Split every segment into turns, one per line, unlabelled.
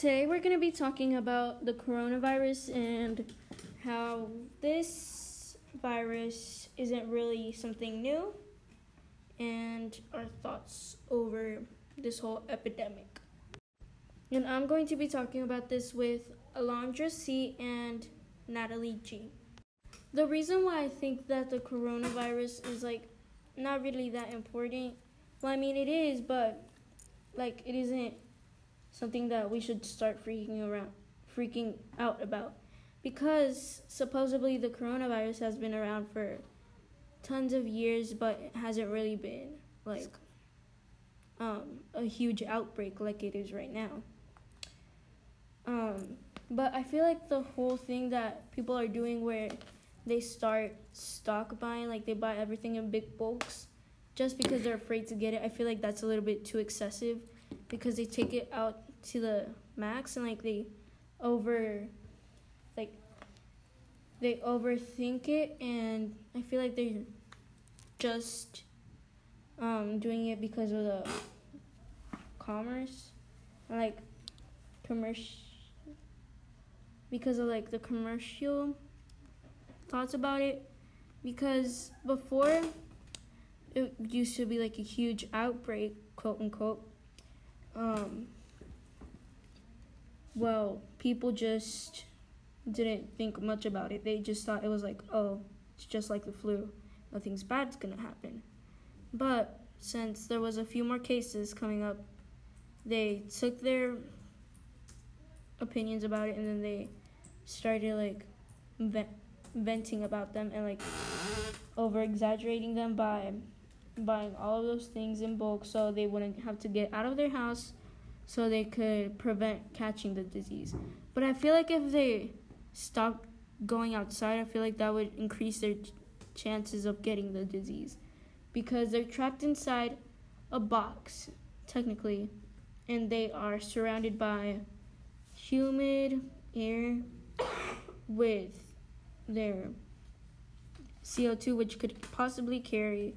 Today we're going to be talking about the coronavirus and how this virus isn't really something new and our thoughts over this whole epidemic. And I'm going to be talking about this with Alondra C and Natalie G. The reason why I think that the coronavirus is like not really that important, well, I mean, it is, but like it isn't something that we should start freaking around, freaking out about, because supposedly the coronavirus has been around for tons of years, but it hasn't really been like um, a huge outbreak like it is right now. Um, but I feel like the whole thing that people are doing where they start stock buying, like they buy everything in big bulks just because they're afraid to get it. I feel like that's a little bit too excessive because they take it out to the max and like they over like they overthink it and I feel like they're just um, doing it because of the commerce like commercial because of like the commercial thoughts about it. Because before it used to be like a huge outbreak quote unquote um well people just didn't think much about it. They just thought it was like oh it's just like the flu. Nothing's bad's gonna happen. But since there was a few more cases coming up they took their opinions about it and then they started like vent- venting about them and like over exaggerating them by buying all of those things in bulk so they wouldn't have to get out of their house so they could prevent catching the disease. But I feel like if they stopped going outside, I feel like that would increase their chances of getting the disease because they're trapped inside a box, technically, and they are surrounded by humid air with their CO2, which could possibly carry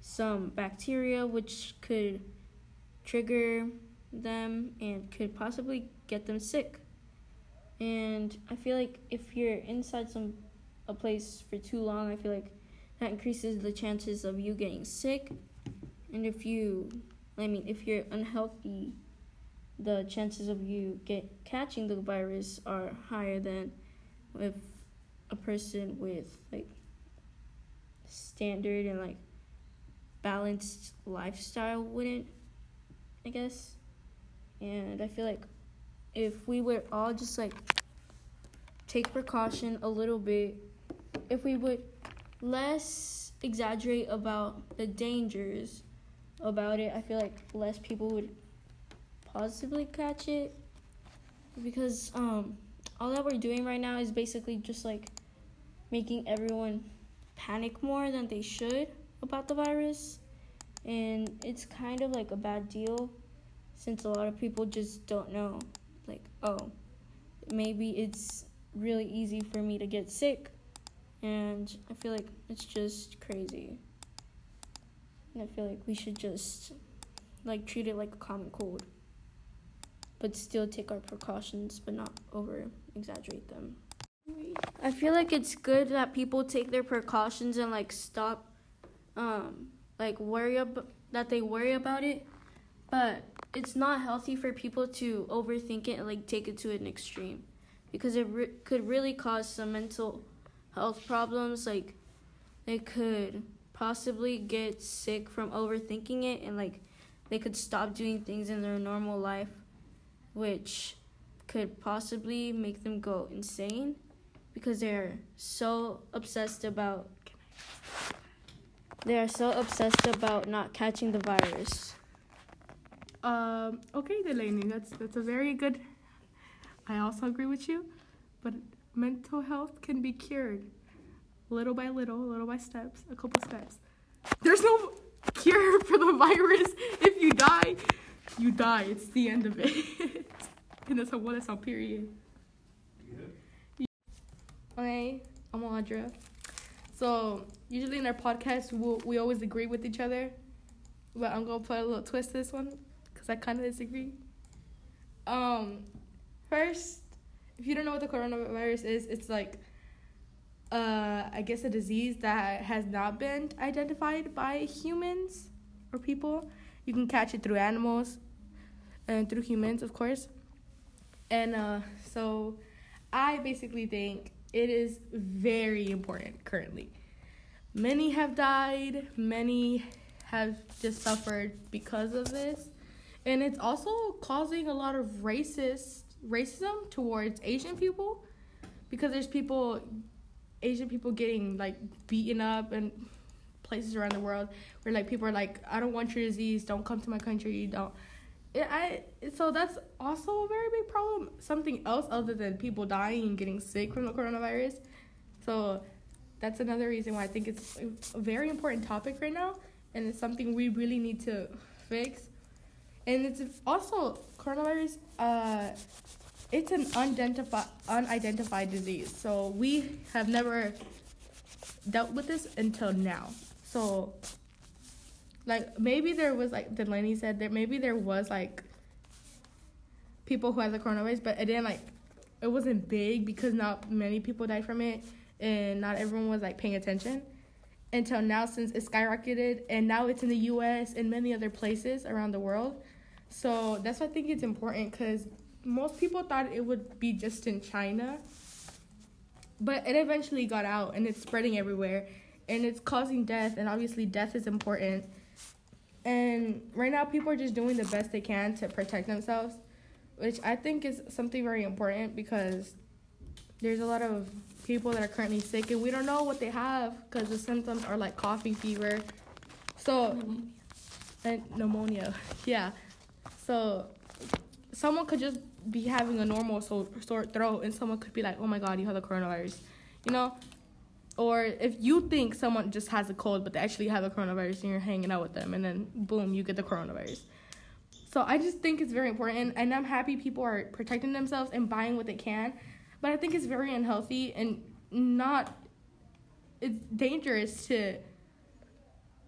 some bacteria, which could trigger them and could possibly get them sick. And I feel like if you're inside some a place for too long, I feel like that increases the chances of you getting sick. And if you, I mean, if you're unhealthy, the chances of you get catching the virus are higher than if a person with like standard and like balanced lifestyle wouldn't, I guess. And I feel like if we would all just like take precaution a little bit, if we would less exaggerate about the dangers about it, I feel like less people would possibly catch it because um all that we're doing right now is basically just like making everyone panic more than they should about the virus and it's kind of like a bad deal since a lot of people just don't know. Like oh maybe it's really easy for me to get sick and i feel like it's just crazy. And i feel like we should just like treat it like a common cold but still take our precautions but not over exaggerate them. I feel like it's good that people take their precautions and like stop um like worry about that they worry about it. But it's not healthy for people to overthink it and like take it to an extreme because it re- could really cause some mental health problems like they could possibly get sick from overthinking it and like they could stop doing things in their normal life which could possibly make them go insane because they're so obsessed about they are so obsessed about not catching the virus
um, okay, Delaney, that's that's a very good. I also agree with you, but mental health can be cured, little by little, little by steps, a couple steps. There's no cure for the virus. If you die, you die. It's the end of it. and that's a one. That's a period. Okay, I'm Audra. So usually in our podcast, we we'll, we always agree with each other, but I'm gonna put a little twist this one because I kind of disagree. Um, first, if you don't know what the coronavirus is, it's like, uh, I guess a disease that has not been identified by humans or people. You can catch it through animals and through humans, of course. And uh, so I basically think it is very important currently. Many have died, many have just suffered because of this. And it's also causing a lot of racist racism towards Asian people because there's people Asian people getting like beaten up and places around the world where like people are like, I don't want your disease, don't come to my country, don't it, I so that's also a very big problem. Something else other than people dying and getting sick from the coronavirus. So that's another reason why I think it's a very important topic right now, and it's something we really need to fix. And it's also coronavirus. Uh, it's an unidentified unidentified disease, so we have never dealt with this until now. So like maybe there was like Delaney said that maybe there was like people who had the coronavirus, but it didn't like it wasn't big because not many people died from it and not everyone was like paying attention until now since it skyrocketed and now it's in the US and many other places around the world. So that's why I think it's important because most people thought it would be just in China. But it eventually got out and it's spreading everywhere and it's causing death and obviously death is important and right now, people are just doing the best they can to protect themselves, which I think is something very important because there's a lot of people that are currently sick and we don't know what they have because the symptoms are like coughing, fever. So, and pneumonia. Yeah. So, someone could just be having a normal so, sore throat and someone could be like, oh my God, you have the coronavirus. You know? Or if you think someone just has a cold but they actually have a coronavirus and you're hanging out with them and then boom you get the coronavirus. So i just think it's very important and i'm happy people are protecting themselves and buying what they can but i think it's very unhealthy and not it's dangerous to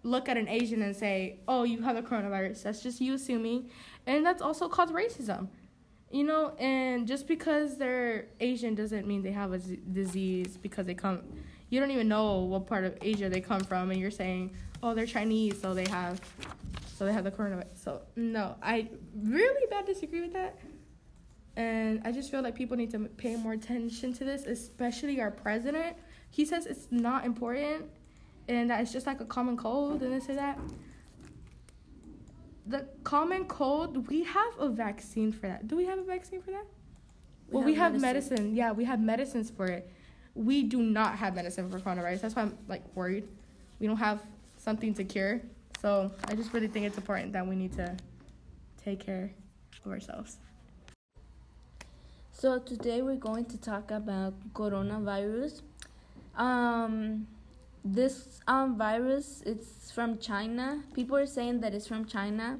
look at an asian and say oh you have a coronavirus. That's just you assuming and that's also called racism you know and just because they're asian doesn't mean they have a z- disease because they come you don't even know what part of Asia they come from, and you're saying, oh, they're Chinese, so they have, so they have the coronavirus. So no, I really bad disagree with that, and I just feel like people need to pay more attention to this, especially our president. He says it's not important, and that it's just like a common cold, and this and that. The common cold, we have a vaccine for that. Do we have a vaccine for that? We well, we have medicine. medicine. Yeah, we have medicines for it we do not have medicine for coronavirus. That's why I'm like worried. We don't have something to cure. So I just really think it's important that we need to take care of ourselves.
So today we're going to talk about coronavirus. Um, this um virus it's from China. People are saying that it's from China.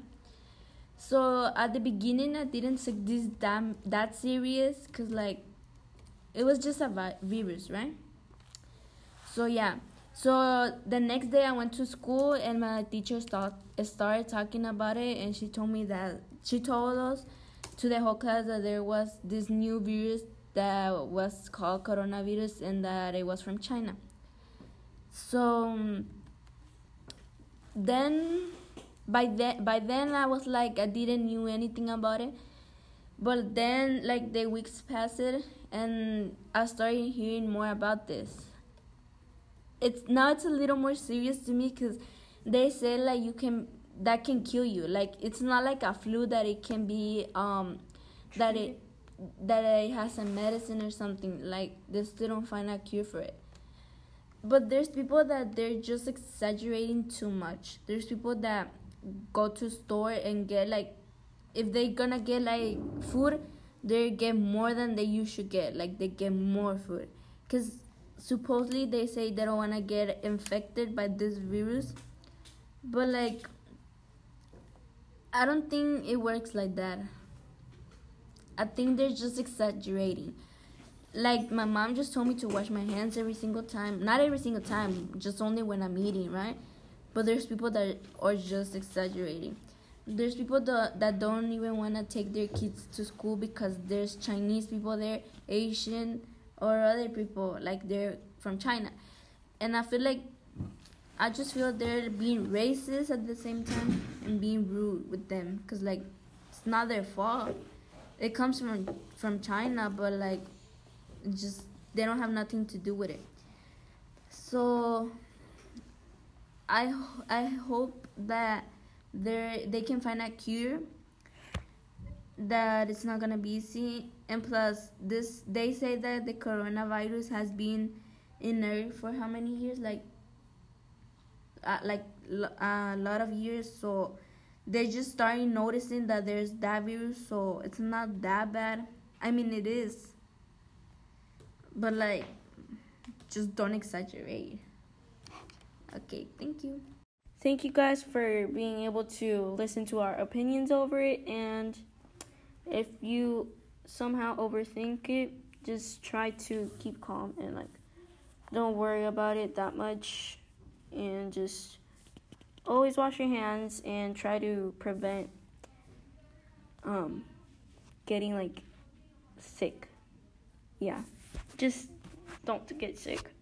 So at the beginning, I didn't take this damn that serious, cause like it was just a vi- virus, right? So yeah. So the next day I went to school and my teacher start, started talking about it and she told me that she told us to the whole class that there was this new virus that was called coronavirus and that it was from China. So then by then by then I was like I didn't knew anything about it. But then like the weeks passed and I started hearing more about this. It's now it's a little more serious to me because they say like you can that can kill you. Like it's not like a flu that it can be um that it that it has a medicine or something. Like they still don't find a cure for it. But there's people that they're just exaggerating too much. There's people that go to store and get like if they're gonna get like food they get more than they usually get like they get more food. Because supposedly they say they don't want to get infected by this virus but like i don't think it works like that. I think they're just exaggerating. Like my mom just told me to wash my hands every single time not every single time just only when i'm eating right? But there's people that are just exaggerating there's people that, that don't even want to take their kids to school because there's Chinese people there, Asian, or other people like they're from China. And I feel like I just feel they're being racist at the same time and being rude with them because like it's not their fault. It comes from from China, but like just they don't have nothing to do with it. So I I hope that they they can find a cure that it's not gonna be easy and plus this they say that the coronavirus has been in earth for how many years? Like uh, like a lot of years. So they're just starting noticing that there's that virus. So it's not that bad. I mean it is. But like just don't exaggerate. Okay thank you thank you guys for being able to listen to our opinions over it. And if you somehow overthink it just try to keep calm and like don't worry about it that much. And just always wash your hands and try to prevent um getting like sick. Yeah. Just don't get sick